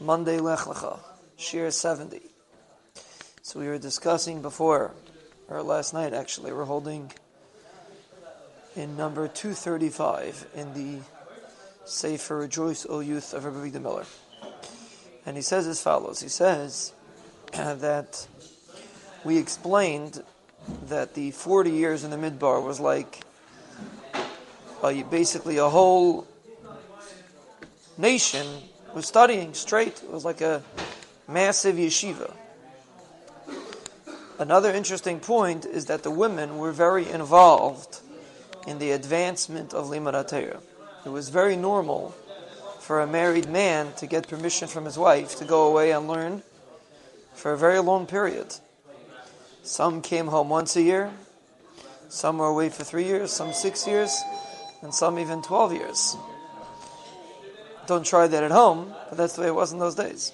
Monday Lech Lecha, Shiur 70. So we were discussing before, or last night actually, we're holding in number 235 in the Sefer Rejoice, O Youth of Rabbi Avigdor Miller. And he says as follows. He says that we explained that the 40 years in the Midbar was like basically a whole nation was studying straight. It was like a massive yeshiva. Another interesting point is that the women were very involved in the advancement of Limud Torah. It was very normal for a married man to get permission from his wife to go away and learn for a very long period. Some came home once a year, some were away for three years, some six years, and some even 12 years. Don't try that at home, but that's the way it was in those days.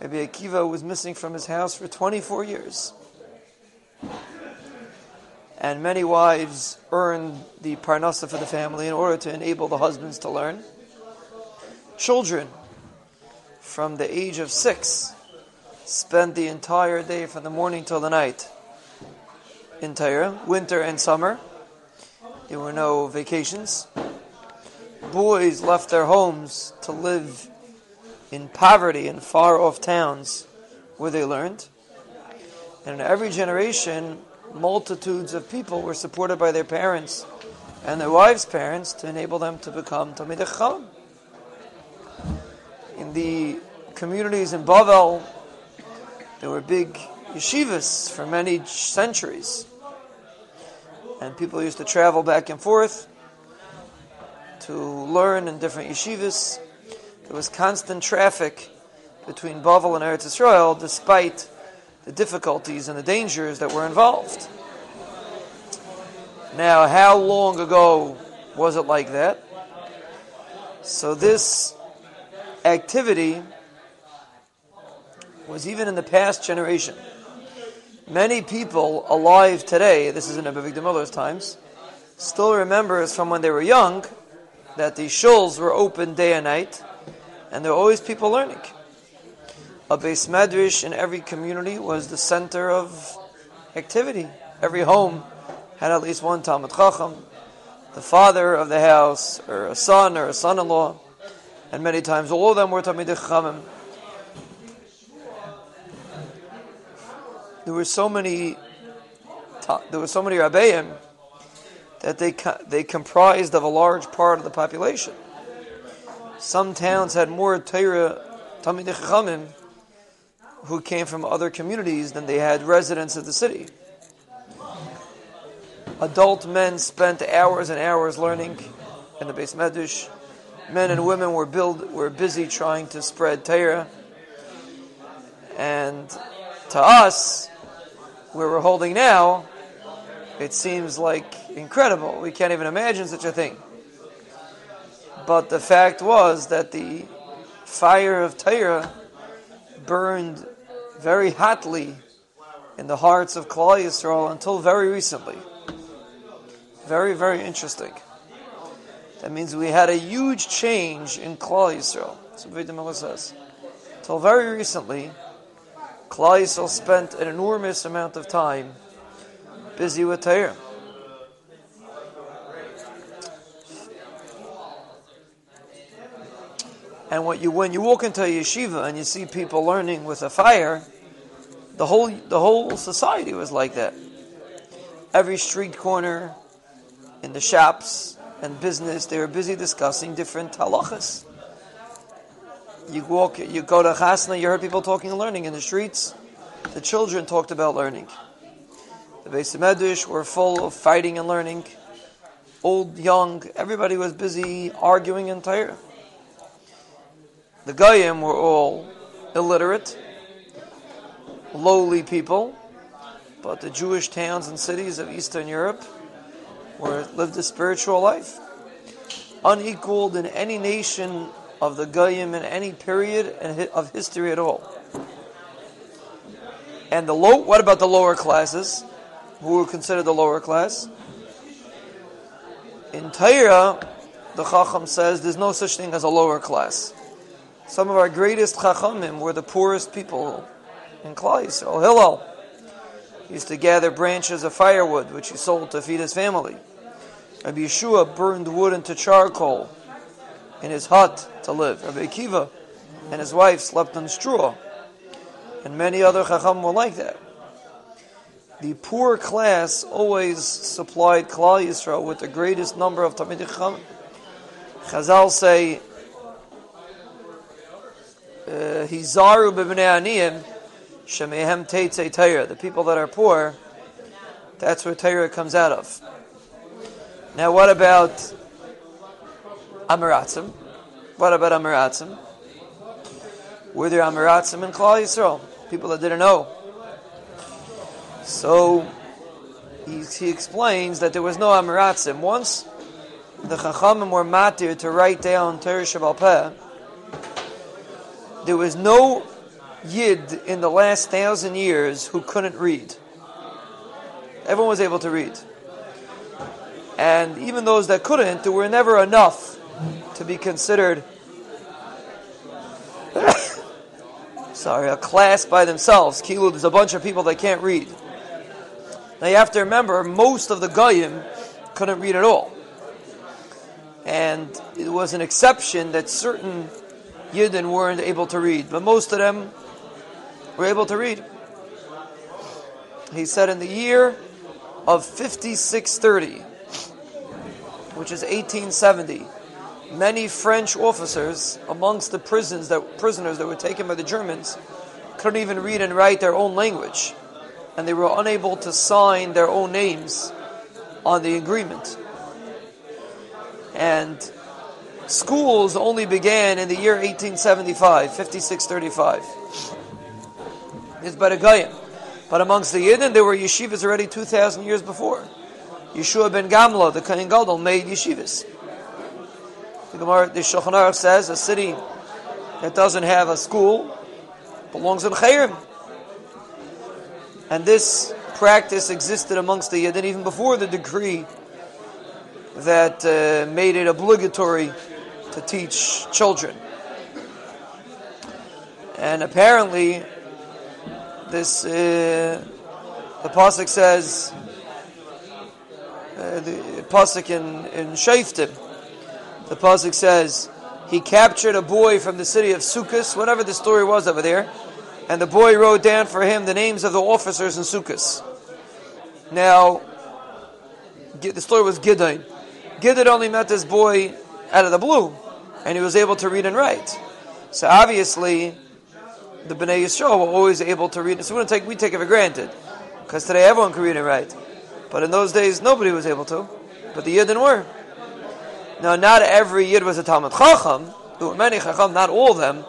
Maybe Akiva was missing from his house for 24 years. And many wives earned the parnasa for the family in order to enable the husbands to learn. Children from the age of six spent the entire day from the morning till the night Torah, winter and summer. There were no vacations. Boys left their homes to live in poverty in far off towns where they learned. And in every generation, multitudes of people were supported by their parents and their wives' parents to enable them to become Talmidei Chacham. In the communities in Bavel, there were big yeshivas for many centuries and people used to travel back and forth to learn in different yeshivas. There was constant traffic between Bavel and Eretz Israel, despite the difficulties and the dangers that were involved. Now, how long ago was it like that? So this activity was even in the past generation. Many people alive today, this is in Abba Miller's times, still remembers from when they were young that the shuls were open day and night, and there were always people learning. A beis medrash in every community was the center of activity. Every home had at least one Talmud Chacham, the father of the house, or a son, or a son-in-law, and many times all of them were Talmud Chachamim. there were so many there were so many rabbeim that they they comprised of a large part of the population. Some towns had more Torah Talmidei Chachamim who came from other communities than they had residents of the city. Adult men spent hours and hours learning in the beis medrash. Men and women were build, were busy trying to spread Torah. And to us, where we're holding now, it seems like incredible. We can't even imagine such a thing. But the fact was that the fire of Torah burned very hotly in the hearts of Klal Yisrael until very recently. Very, very interesting. That means we had a huge change in Klal Yisrael. So Vidya says. Until very recently, Klal Yisrael spent an enormous amount of time busy with Torah. And what you when you walk into a yeshiva and you see people learning with a fire, the whole the whole society was like that. Every street corner, in the shops and business, they were busy discussing different halachas. You walk, you go to chasna, you heard people talking and learning in the streets. The children talked about learning. The beis medrash were full of fighting and learning. Old, young, everybody was busy arguing and Torah. The Goyim were all illiterate, lowly people, but the Jewish towns and cities of Eastern Europe were lived a spiritual life, unequaled in any nation of the Goyim in any period of history at all. And the low, what about the lower classes, who were considered the lower class? In Torah, the Chacham says there's no such thing as a lower class. Some of our greatest chachamim were the poorest people in Klal Yisrael. Hillel used to gather branches of firewood, which he sold to feed his family. Rabbi Yehoshua burned wood into charcoal in his hut to live. Rabbi Akiva and his wife slept on straw. And many other chacham were like that. The poor class always supplied Klal Yisrael with the greatest number of Talmidei Chacham. Chazal say, Uh, Hizaru b'bnei aniyim shemehem teitzei. The people that are poor, that's where Torah comes out of. Now, what about Amaratzim? What about Amaratzim? Were there Amaratzim in Klal Yisrael? People that didn't know. So he, he explains that there was no Amaratzim. Once the Chachamim were matir to write down Torah Shebaal Peh, there was no Yid in the last thousand years who couldn't read. Everyone was able to read. And even those that couldn't, there were never enough to be considered sorry, a class by themselves. Kilu, there's a bunch of people that can't read. Now you have to remember, most of the Goyim couldn't read at all. And it was an exception that certain Yidden weren't able to read, but most of them were able to read. He said in the year of 5630, which is 1870, many French officers amongst the prisons that prisoners that were taken by the Germans couldn't even read and write their own language, and they were unable to sign their own names on the agreement. And schools only began in the year 1875, 5635. It's by. But amongst the Yidden, there were yeshivas already 2,000 years before. Yehoshua ben Gamla, the Kohen Gadol, made yeshivas. The Gemara, the Shulchan Aruch says, a city that doesn't have a school belongs to the Chayrim. And this practice existed amongst the Yidden even before the decree that uh, made it obligatory to teach children. And apparently, this uh, the pasuk says uh, the pasuk in in Shoftim, the pasuk says he captured a boy from the city of Sukkot, whatever the story was over there, and the boy wrote down for him the names of the officers in Sukkot. Now, the story was Gideon. Gideon only met this boy out of the blue, and he was able to read and write. So obviously, the Bnei Yisrael were always able to read. So we take we take it for granted, because today everyone can read and write, but in those days nobody was able to. But the Yidden were. Now, not every Yid was a Talmud Chacham. There were many Chacham, not all of them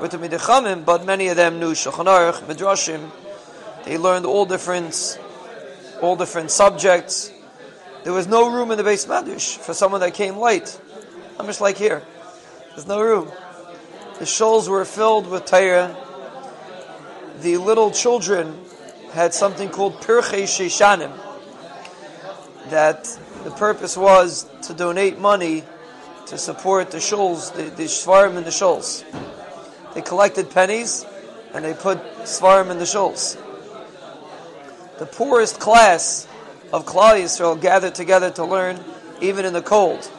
were Talmud Chachamim, but many of them knew Shulchan Aruch, Midrashim. They learned all different, all different subjects. There was no room in the beis medrash for someone that came late. I'm just like here. There's no room. The shuls were filled with Torah. The little children had something called Pirchei Sheshanim. That the purpose was to donate money to support the shuls, the, the sefarim in the shuls. They collected pennies and they put sefarim in the shuls. The poorest class of Klal Yisrael gathered together to learn, even in the cold,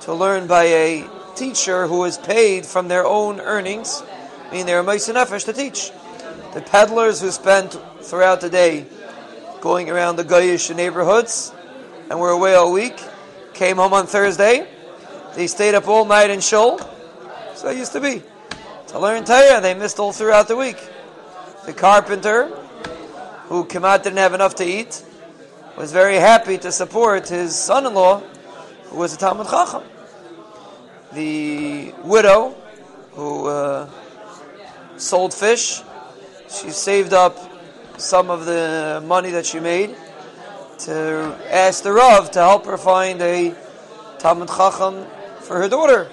to learn by a teacher who is paid from their own earnings, meaning they were nefesh to teach. The peddlers who spent throughout the day going around the Goyish neighborhoods and were away all week, came home on Thursday. They stayed up all night in Shul. So it used to be. To learn Torah, they missed all throughout the week. The carpenter, who came out didn't have enough to eat, was very happy to support his son-in-law, who was a Talmud Chacham. The widow, who uh, sold fish, she saved up some of the money that she made to ask the Rav to help her find a Talmud Chacham for her daughter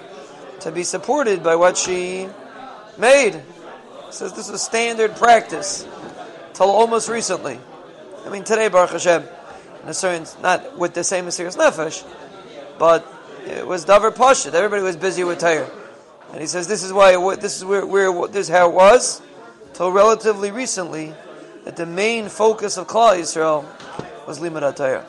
to be supported by what she made. Says this was standard practice till almost recently. I mean today, Baruch Hashem, in a certain not with the same serious nefesh, but it was davar pashut. Everybody was busy with Torah. And he says this is why this is where, where this is how it was till relatively recently that the main focus of Klal Yisrael was Limud Torah.